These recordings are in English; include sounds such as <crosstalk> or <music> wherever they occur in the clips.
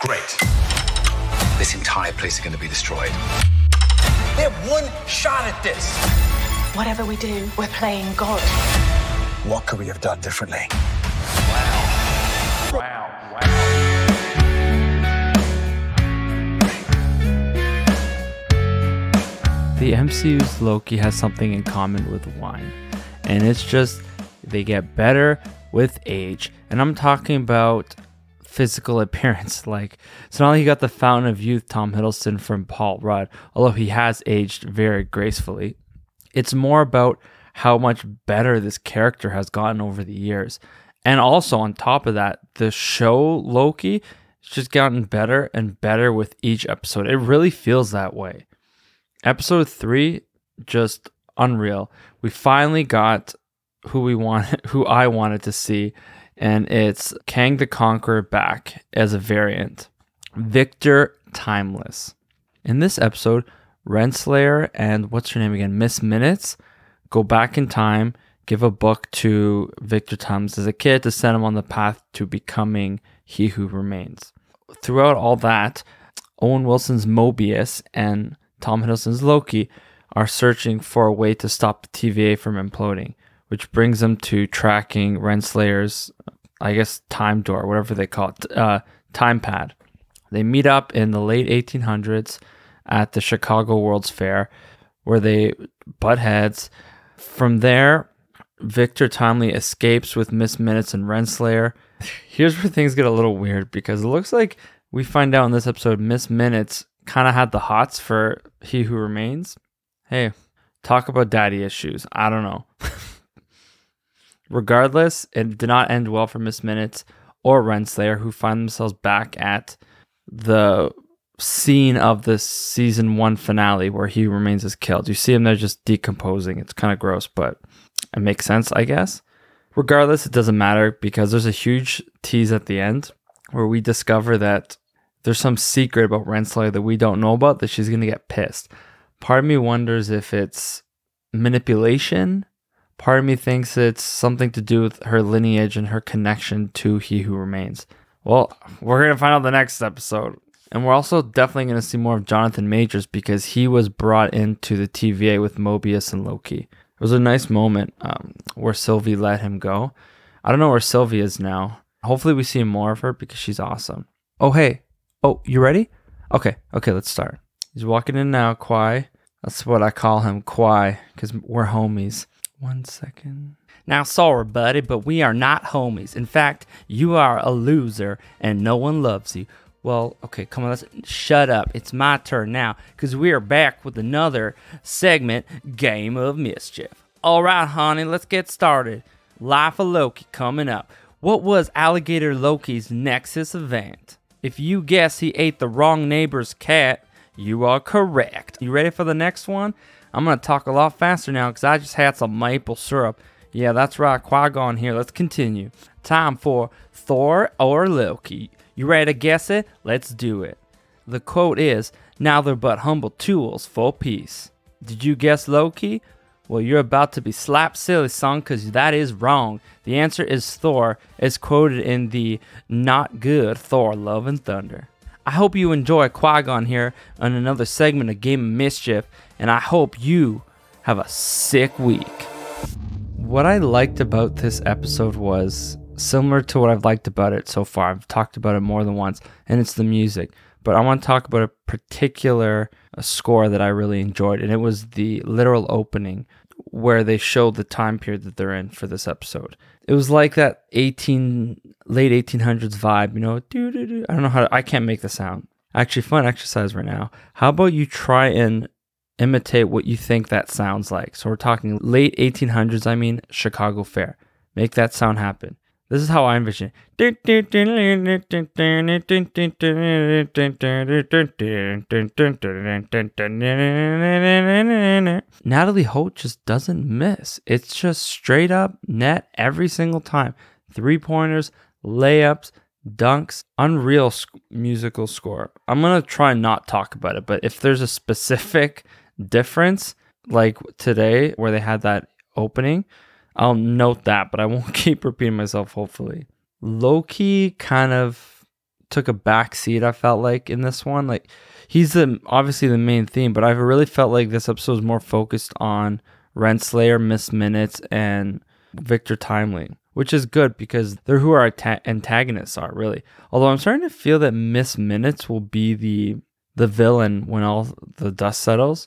Great. This entire place is going to be destroyed. They have one shot at this. Whatever we do, we're playing God. What could we have done differently? Wow. Wow. Wow. The MCU's Loki has something in common with wine, and it's just they get better with age. And I'm talking about physical appearance. <laughs> Like, So not like you got the fountain of youth Tom Hiddleston from Paul Rudd, although he has aged very gracefully. It's more about how much better this character has gotten over the years. And also, on top of that, the show Loki has just gotten better and better with each episode. It really feels that way. Episode three, just unreal. We finally got who we wanted, <laughs> who I wanted to see, and it's Kang the Conqueror back as a variant. Victor Timely. In this episode, Renslayer and what's her name again? Miss Minutes go back in time, give a book to Victor Timely as a kid to send him on the path to becoming He Who Remains. Throughout all that, Owen Wilson's Mobius and Tom Hiddleston's Loki are searching for a way to stop the TVA from imploding, which brings them to tracking Renslayer's, I guess, time door, whatever they call it, uh, time pad. They meet up in the late 1800s at the Chicago World's Fair, where they butt heads. From there, Victor Timely escapes with Miss Minutes and Renslayer. <laughs> Here's where things get a little weird because it looks like we find out in this episode Miss Minutes kind of had the hots for He Who Remains. Hey, talk about daddy issues. I don't know. <laughs> Regardless, it did not end well for Miss Minutes or Renslayer, who find themselves back at the scene of the season one finale where he remains as killed. You see him there just decomposing. It's kind of gross, but it makes sense, I guess. Regardless, it doesn't matter because there's a huge tease at the end where we discover that there's some secret about Renslayer that we don't know about that she's going to get pissed. Part of me wonders if it's manipulation. Part of me thinks it's something to do with her lineage and her connection to He Who Remains. Well, we're going to find out the next episode. And we're also definitely going to see more of Jonathan Majors because he was brought into the TVA with Mobius and Loki. It was a nice moment um, where Sylvie let him go. I don't know where Sylvie is now. Hopefully, we see more of her because she's awesome. Oh, hey. Oh, you ready? Okay, okay, let's start. He's walking in now, Kwai. That's what I call him, Kwai, because we're homies. One second. Now, sorry, buddy, but we are not homies. In fact, you are a loser and no one loves you. Well, okay, come on, let's shut up. It's my turn now because we are back with another segment Game of Mischief. All right, honey, let's get started. Life of Loki coming up. What was Alligator Loki's Nexus event? If you guess he ate the wrong neighbor's cat, you are correct. You ready for the next one? I'm going to talk a lot faster now because I just had some maple syrup. Yeah, that's right, Qui Gon here. Let's continue. Time for Thor or Loki. You ready to guess it? Let's do it. The quote is Now they're but humble tools for peace. Did you guess Loki? Well, you're about to be slapped silly, son, because that is wrong. The answer is Thor, as quoted in the not good Thor Love and Thunder. I hope you enjoy Qui Gon here on another segment of Game of Mischief, and I hope you have a sick week. What I liked about this episode was similar to what I've liked about it so far. I've talked about it more than once, and it's the music. But I want to talk about a particular score that I really enjoyed, and it was the literal opening where they showed the time period that they're in for this episode. It was like that 18 late 1800s vibe, you know. doo-doo-doo. I don't know how to, I can't make the sound. Actually, fun exercise right now. How about you try and imitate what you think that sounds like? So we're talking late 1800s. I mean Chicago Fair. Make that sound happen. This is how I envision it. Natalie Holt just doesn't miss. It's just straight up net every single time. Three pointers, layups, dunks, unreal sc- musical score. I'm going to try and not talk about it, but if there's a specific difference, like today where they had that opening, I'll note that, but I won't <laughs> keep repeating myself, hopefully. Loki kind of took a back seat. I felt like in this one, like he's the obviously the main theme, but I really felt like this episode was more focused on Renslayer, Miss Minutes, and Victor Timely, which is good because they're who our ta- antagonists are really. Although I'm starting to feel that Miss Minutes will be the the villain when all the dust settles.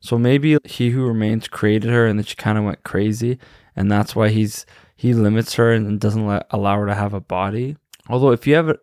So maybe he who remains created her and then she kind of went crazy and that's why he's he limits her and doesn't let, allow her to have a body. Although if you have a,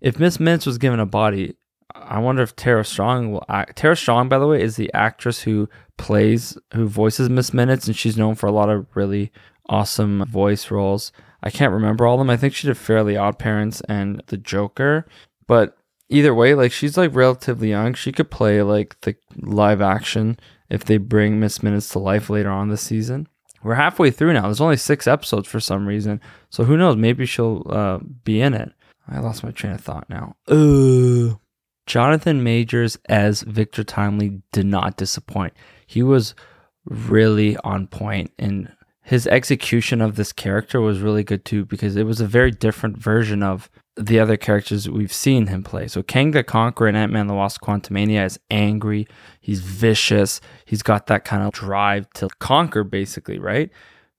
if Miss Minutes was given a body, I wonder if Tara Strong will act. Tara Strong, by the way, is the actress who plays who voices Miss Minutes and she's known for a lot of really awesome voice roles. I can't remember all of them. I think she did Fairly Odd Parents and The Joker, but either way, like she's like relatively young. She could play like the live action if they bring Miss Minutes to life later on this season. We're halfway through now. There's only six episodes for some reason, so who knows? Maybe she'll uh, be in it. I lost my train of thought now. Uh, Jonathan Majors as Victor Timely did not disappoint. He was really on point and his execution of this character was really good too because it was a very different version of the other characters we've seen him play. So Kang the Conqueror in Ant-Man the Wasp Quantumania is angry, he's vicious, he's got that kind of drive to conquer basically, right?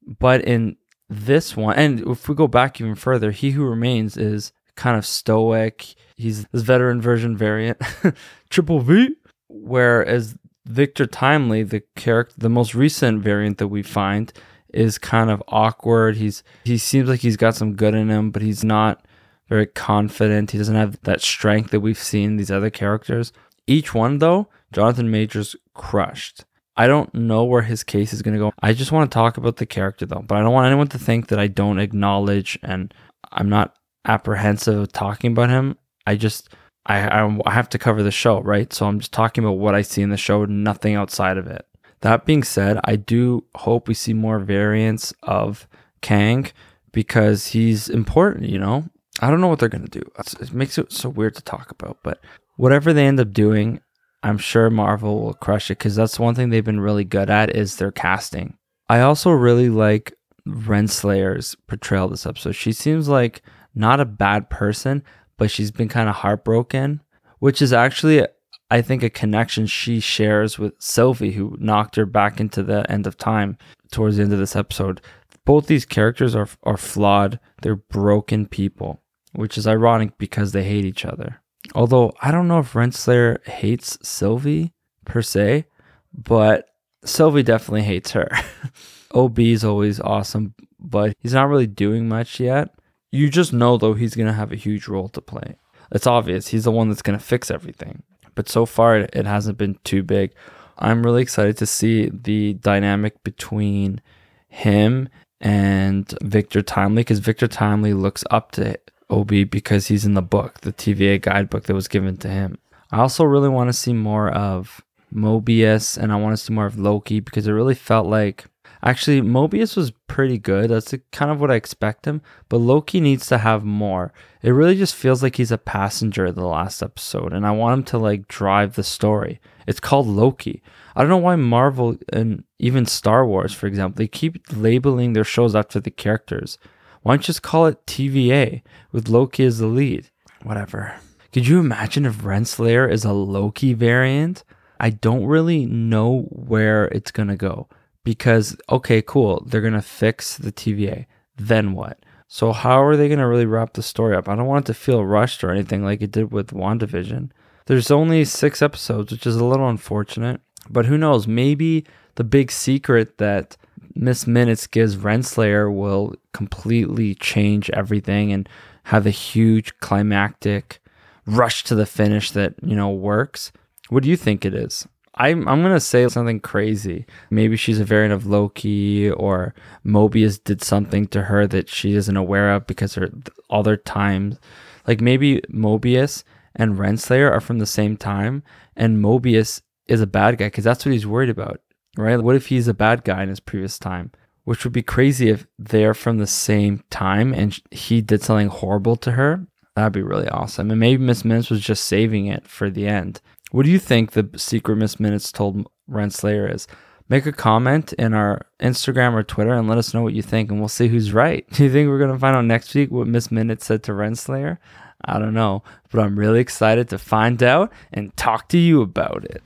But in this one, and if we go back even further, He Who Remains is kind of stoic. He's this veteran version variant, <laughs> Triple V. Whereas Victor Timely, the character, the most recent variant that we find, is kind of awkward. He's he seems like he's got some good in him, but he's not very confident. He doesn't have that strength that we've seen these other characters. Each one though, Jonathan Majors crushed. I don't know where his case is going to go. I just want to talk about the character though, but I don't want anyone to think that I don't acknowledge and I'm not apprehensive of talking about him. I just I, I have to cover the show, right? So I'm just talking about what I see in the show, nothing outside of it. That being said, I do hope we see more variants of Kang because he's important, you know? I don't know what they're going to do. It makes it so weird to talk about, but whatever they end up doing, I'm sure Marvel will crush it because that's one thing they've been really good at is their casting. I also really like Renslayer's portrayal this episode. She seems like not a bad person, but she's been kind of heartbroken, which is actually I think a connection she shares with Sylvie, who knocked her back into the end of time towards the end of this episode. Both these characters are are flawed. They're broken people, which is ironic because they hate each other. Although I don't know if Renslayer hates Sylvie per se, but Sylvie definitely hates her. <laughs> OB is always awesome, but he's not really doing much yet. You just know though he's gonna have a huge role to play. It's obvious he's the one that's gonna fix everything but so far it hasn't been too big. I'm really excited to see the dynamic between him and Victor Timely because Victor Timely looks up to OB because he's in the book, the TVA guidebook that was given to him. I also really want to see more of Mobius and I want to see more of Loki because it really felt like Actually, Mobius was pretty good. That's kind of what I expect him. But Loki needs to have more. It really just feels like he's a passenger in the last episode, and I want him to like drive the story. It's called Loki. I don't know why Marvel and even Star Wars, for example, they keep labeling their shows after the characters. Why don't you just call it TVA with Loki as the lead? Whatever. Could you imagine if Renslayer is a Loki variant? I don't really know where it's gonna go because okay, cool, they're gonna fix the TVA. Then what? So how are they gonna really wrap the story up? I don't want it to feel rushed or anything like it did with WandaVision. There's only six episodes, which is a little unfortunate. But who knows? Maybe the big secret that Miss Minutes gives Renslayer will completely change everything and have a huge climactic rush to the finish that, you know, works. What do you think it is? I'm I'm gonna say something crazy. Maybe she's a variant of Loki, or Mobius did something to her that she isn't aware of because her all their times, like maybe Mobius and Renslayer are from the same time, and Mobius is a bad guy because that's what he's worried about, right? What if he's a bad guy in his previous time? Which would be crazy if they're from the same time and he did something horrible to her. That'd be really awesome. And maybe Miss Minutes was just saving it for the end. What do you think the secret Miss Minutes told Renslayer is? Make a comment in our Instagram or Twitter and let us know what you think, and we'll see who's right. <laughs> Do you think we're gonna find out next week what Miss Minutes said to Renslayer? I don't know, but I'm really excited to find out and talk to you about it.